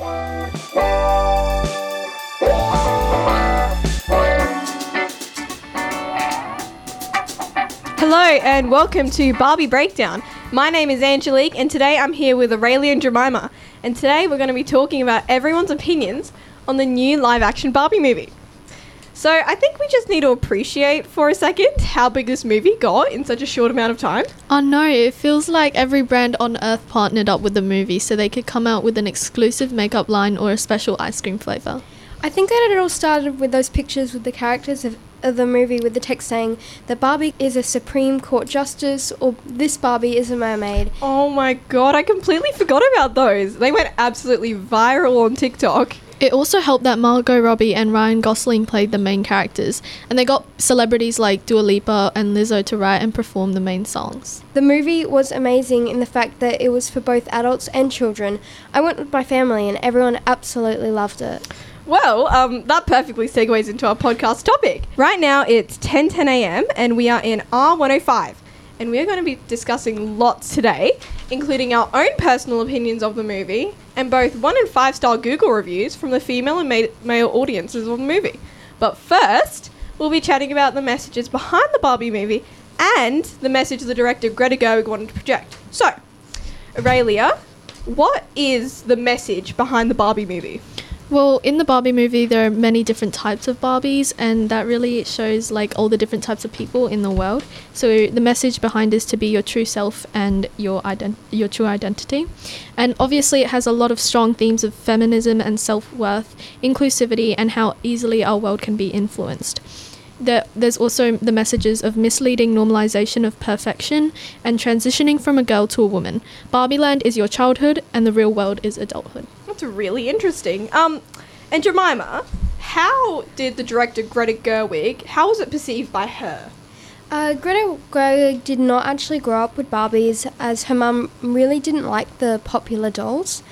Hello and welcome to Barbie Breakdown. My name is Angelique and today I'm here with Aurelia and Jemima. And today we're going to be talking about everyone's opinions on the new live action Barbie movie. So I think we just need to appreciate for a second how big this movie got in such a short amount of time. Oh no, it feels like every brand on earth partnered up with the movie so they could come out with an exclusive makeup line or a special ice cream flavour. I think that it all started with those pictures with the characters of, of the movie with the text saying that Barbie is a Supreme Court Justice or this Barbie is a mermaid. Oh my god, I completely forgot about those. They went absolutely viral on TikTok. It also helped that Margot Robbie and Ryan Gosling played the main characters, and they got celebrities like Dua Lipa and Lizzo to write and perform the main songs. The movie was amazing in the fact that it was for both adults and children. I went with my family and everyone absolutely loved it. Well, um, that perfectly segues into our podcast topic. Right now it's 10 10 a.m. and we are in R105. And we are going to be discussing lots today, including our own personal opinions of the movie and both one and five star Google reviews from the female and ma- male audiences of the movie. But first, we'll be chatting about the messages behind the Barbie movie and the message the director Greta Gerwig wanted to project. So, Aurelia, what is the message behind the Barbie movie? Well, in the Barbie movie, there are many different types of Barbies, and that really shows like all the different types of people in the world. So the message behind is to be your true self and your ident- your true identity. And obviously, it has a lot of strong themes of feminism and self worth, inclusivity, and how easily our world can be influenced. There, there's also the messages of misleading normalization of perfection and transitioning from a girl to a woman. Barbie Barbieland is your childhood, and the real world is adulthood. That's really interesting. Um, and Jemima, how did the director Greta Gerwig, how was it perceived by her? Uh, Greta Gerwig did not actually grow up with Barbies as her mum really didn't like the popular dolls.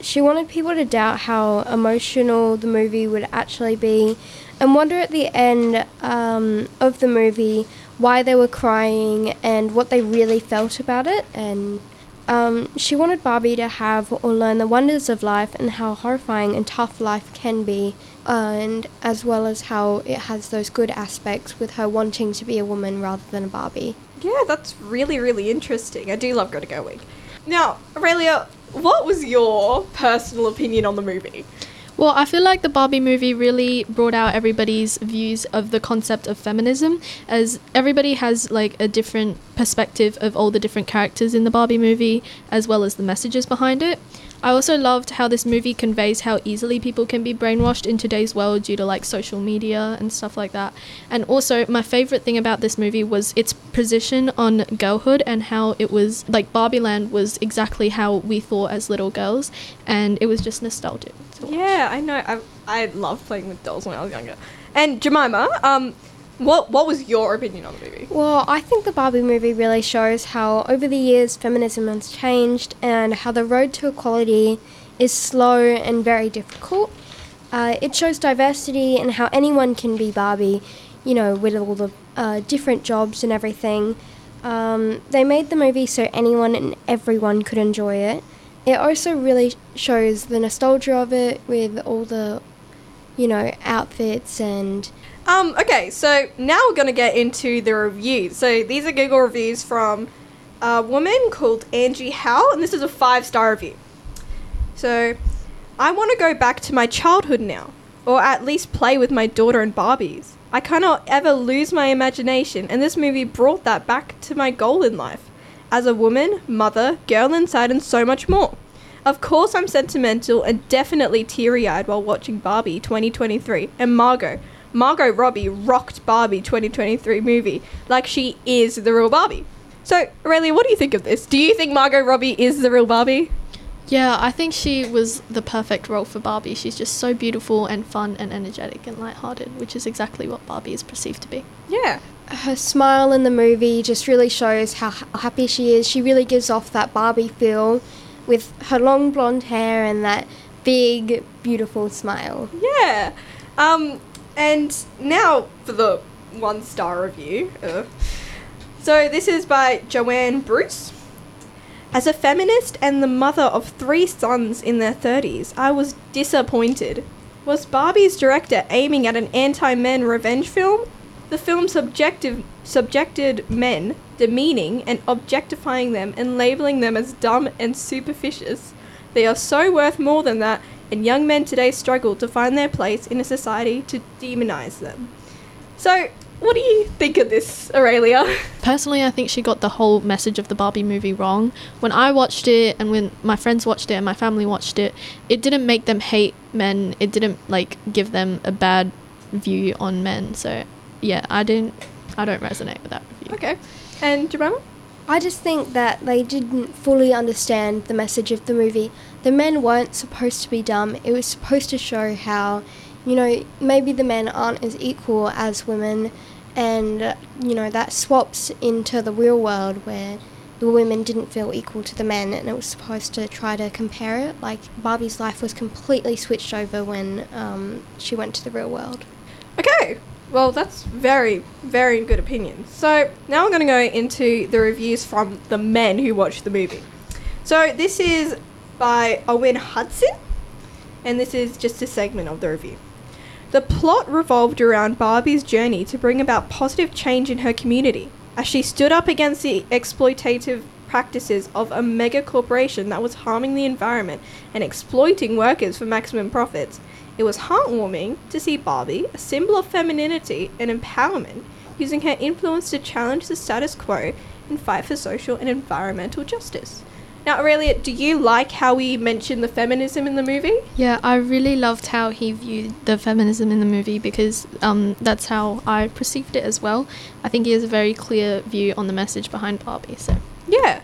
She wanted people to doubt how emotional the movie would actually be and wonder at the end um, of the movie why they were crying and what they really felt about it. And um, she wanted Barbie to have or learn the wonders of life and how horrifying and tough life can be, uh, and as well as how it has those good aspects with her wanting to be a woman rather than a Barbie. Yeah, that's really, really interesting. I do love Greta Gerwig. Now, Aurelia, what was your personal opinion on the movie? Well, I feel like the Barbie movie really brought out everybody's views of the concept of feminism, as everybody has like a different perspective of all the different characters in the Barbie movie, as well as the messages behind it. I also loved how this movie conveys how easily people can be brainwashed in today's world due to like social media and stuff like that. And also, my favorite thing about this movie was its position on girlhood and how it was like Barbieland was exactly how we thought as little girls, and it was just nostalgic. To. Yeah, I know. I, I loved playing with dolls when I was younger. And Jemima, um, what what was your opinion on the movie? Well, I think the Barbie movie really shows how over the years feminism has changed and how the road to equality is slow and very difficult. Uh, it shows diversity and how anyone can be Barbie, you know, with all the uh, different jobs and everything. Um, they made the movie so anyone and everyone could enjoy it. It also really shows the nostalgia of it with all the, you know, outfits and Um, okay, so now we're going to get into the reviews. So these are Google reviews from a woman called Angie Howe, and this is a five star review. So, I want to go back to my childhood now, or at least play with my daughter and Barbies. I cannot ever lose my imagination, and this movie brought that back to my goal in life as a woman, mother, girl inside, and so much more. Of course, I'm sentimental and definitely teary eyed while watching Barbie 2023 and Margot. Margot Robbie rocked Barbie 2023 movie like she is the real Barbie. So, Aurelia, what do you think of this? Do you think Margot Robbie is the real Barbie? Yeah, I think she was the perfect role for Barbie. She's just so beautiful and fun and energetic and lighthearted, which is exactly what Barbie is perceived to be. Yeah. her smile in the movie just really shows how happy she is. She really gives off that Barbie feel with her long blonde hair and that big, beautiful smile. Yeah. Um, and now for the one star review. Uh, so this is by Joanne Bruce. As a feminist and the mother of three sons in their 30s, I was disappointed. Was Barbie's director aiming at an anti men revenge film? The film subjective, subjected men, demeaning and objectifying them and labeling them as dumb and superficious. They are so worth more than that, and young men today struggle to find their place in a society to demonize them. So, what do you think of this, Aurelia? Personally, I think she got the whole message of the Barbie movie wrong. When I watched it and when my friends watched it and my family watched it, it didn't make them hate men. It didn't like give them a bad view on men. So, yeah, I didn't I don't resonate with that review. Okay. And Jemima? I just think that they didn't fully understand the message of the movie. The men weren't supposed to be dumb. It was supposed to show how, you know, maybe the men aren't as equal as women, and, uh, you know, that swaps into the real world where the women didn't feel equal to the men, and it was supposed to try to compare it. Like, Barbie's life was completely switched over when um, she went to the real world. Okay. Well, that's very, very good opinion. So now I'm going to go into the reviews from the men who watched the movie. So this is by Owen Hudson, and this is just a segment of the review. The plot revolved around Barbie's journey to bring about positive change in her community as she stood up against the exploitative practices of a mega corporation that was harming the environment and exploiting workers for maximum profits. It was heartwarming to see Barbie, a symbol of femininity and empowerment, using her influence to challenge the status quo and fight for social and environmental justice. Now, Aurelia, do you like how he mentioned the feminism in the movie? Yeah, I really loved how he viewed the feminism in the movie because um, that's how I perceived it as well. I think he has a very clear view on the message behind Barbie. So Yeah.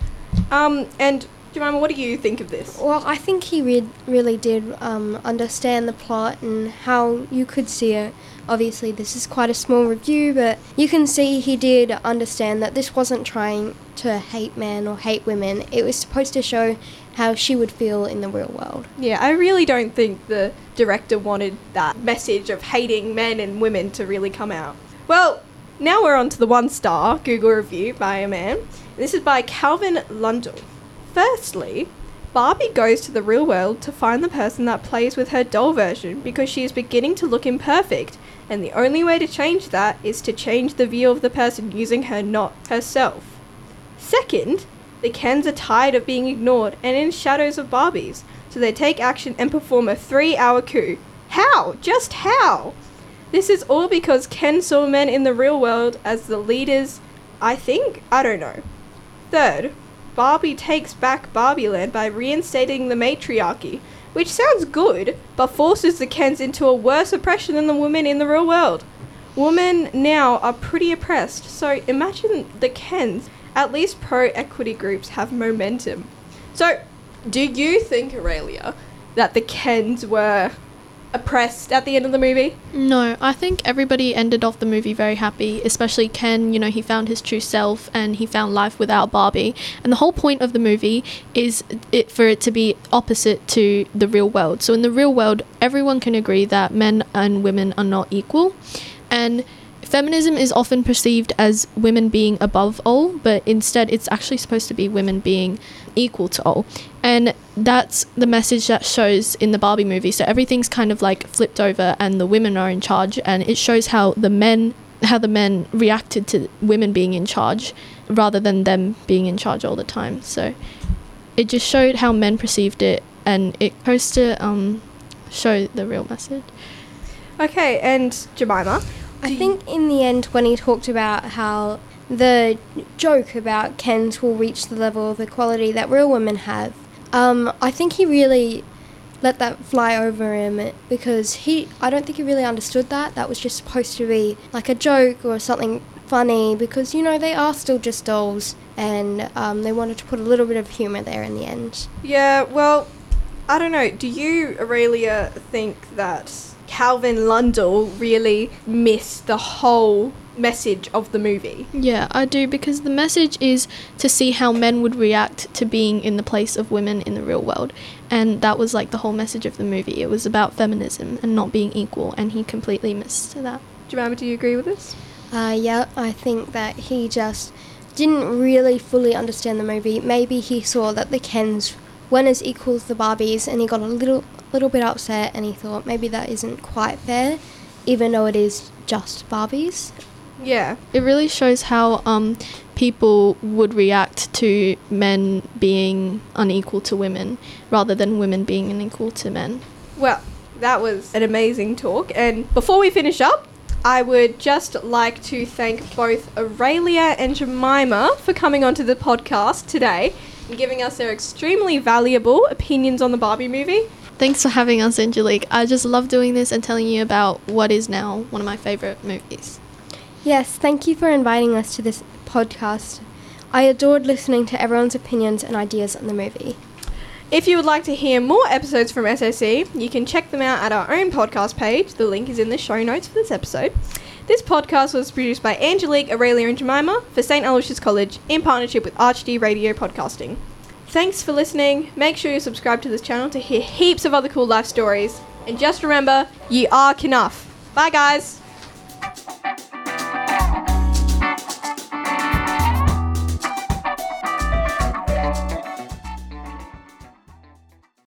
Um, and Jemima, what do you think of this? Well, I think he re- really did um, understand the plot and how you could see it. Obviously, this is quite a small review, but you can see he did understand that this wasn't trying to hate men or hate women. It was supposed to show how she would feel in the real world. Yeah, I really don't think the director wanted that message of hating men and women to really come out. Well, now we're on to the one star Google review by a man. This is by Calvin Lundell. Firstly, Barbie goes to the real world to find the person that plays with her doll version because she is beginning to look imperfect, and the only way to change that is to change the view of the person using her, not herself. Second, the Kens are tired of being ignored and in shadows of Barbies, so they take action and perform a three hour coup. How? Just how? This is all because Ken saw men in the real world as the leaders, I think? I don't know. Third, Barbie takes back Barbieland by reinstating the matriarchy, which sounds good, but forces the Kens into a worse oppression than the women in the real world. Women now are pretty oppressed, so imagine the Kens. At least pro equity groups have momentum. So, do you think, Aurelia, that the Kens were oppressed at the end of the movie? No, I think everybody ended off the movie very happy, especially Ken. You know, he found his true self and he found life without Barbie. And the whole point of the movie is it for it to be opposite to the real world. So in the real world, everyone can agree that men and women are not equal. And feminism is often perceived as women being above all, but instead it's actually supposed to be women being equal to all. And that's the message that shows in the Barbie movie. So everything's kind of like flipped over and the women are in charge and it shows how the men how the men reacted to women being in charge rather than them being in charge all the time. So it just showed how men perceived it and it goes to um, show the real message. Okay, and Jemima? I think in the end, when he talked about how the joke about Kens will reach the level of equality that real women have, um, I think he really let that fly over him because he, I don't think he really understood that. That was just supposed to be like a joke or something funny because, you know, they are still just dolls and um, they wanted to put a little bit of humour there in the end. Yeah, well, I don't know. Do you, Aurelia, think that Calvin Lundell really missed the whole message of the movie? Yeah, I do because the message is to see how men would react to being in the place of women in the real world. And that was like the whole message of the movie. It was about feminism and not being equal, and he completely missed that. Jemima, do you agree with this? Uh, yeah, I think that he just didn't really fully understand the movie. Maybe he saw that the Kens weren't as equal as the Barbies and he got a little little bit upset and he thought maybe that isn't quite fair, even though it is just Barbies. Yeah. It really shows how um, people would react to men being unequal to women rather than women being unequal to men. Well, that was an amazing talk. And before we finish up, I would just like to thank both Aurelia and Jemima for coming onto the podcast today and giving us their extremely valuable opinions on the Barbie movie. Thanks for having us, Angelique. I just love doing this and telling you about what is now one of my favourite movies. Yes, thank you for inviting us to this podcast. I adored listening to everyone's opinions and ideas on the movie. If you would like to hear more episodes from SOC, you can check them out at our own podcast page. The link is in the show notes for this episode. This podcast was produced by Angelique, Aurelia, and Jemima for St. Aloysius College in partnership with ArchD Radio Podcasting. Thanks for listening. Make sure you subscribe to this channel to hear heaps of other cool life stories. And just remember, you are enough. Bye, guys.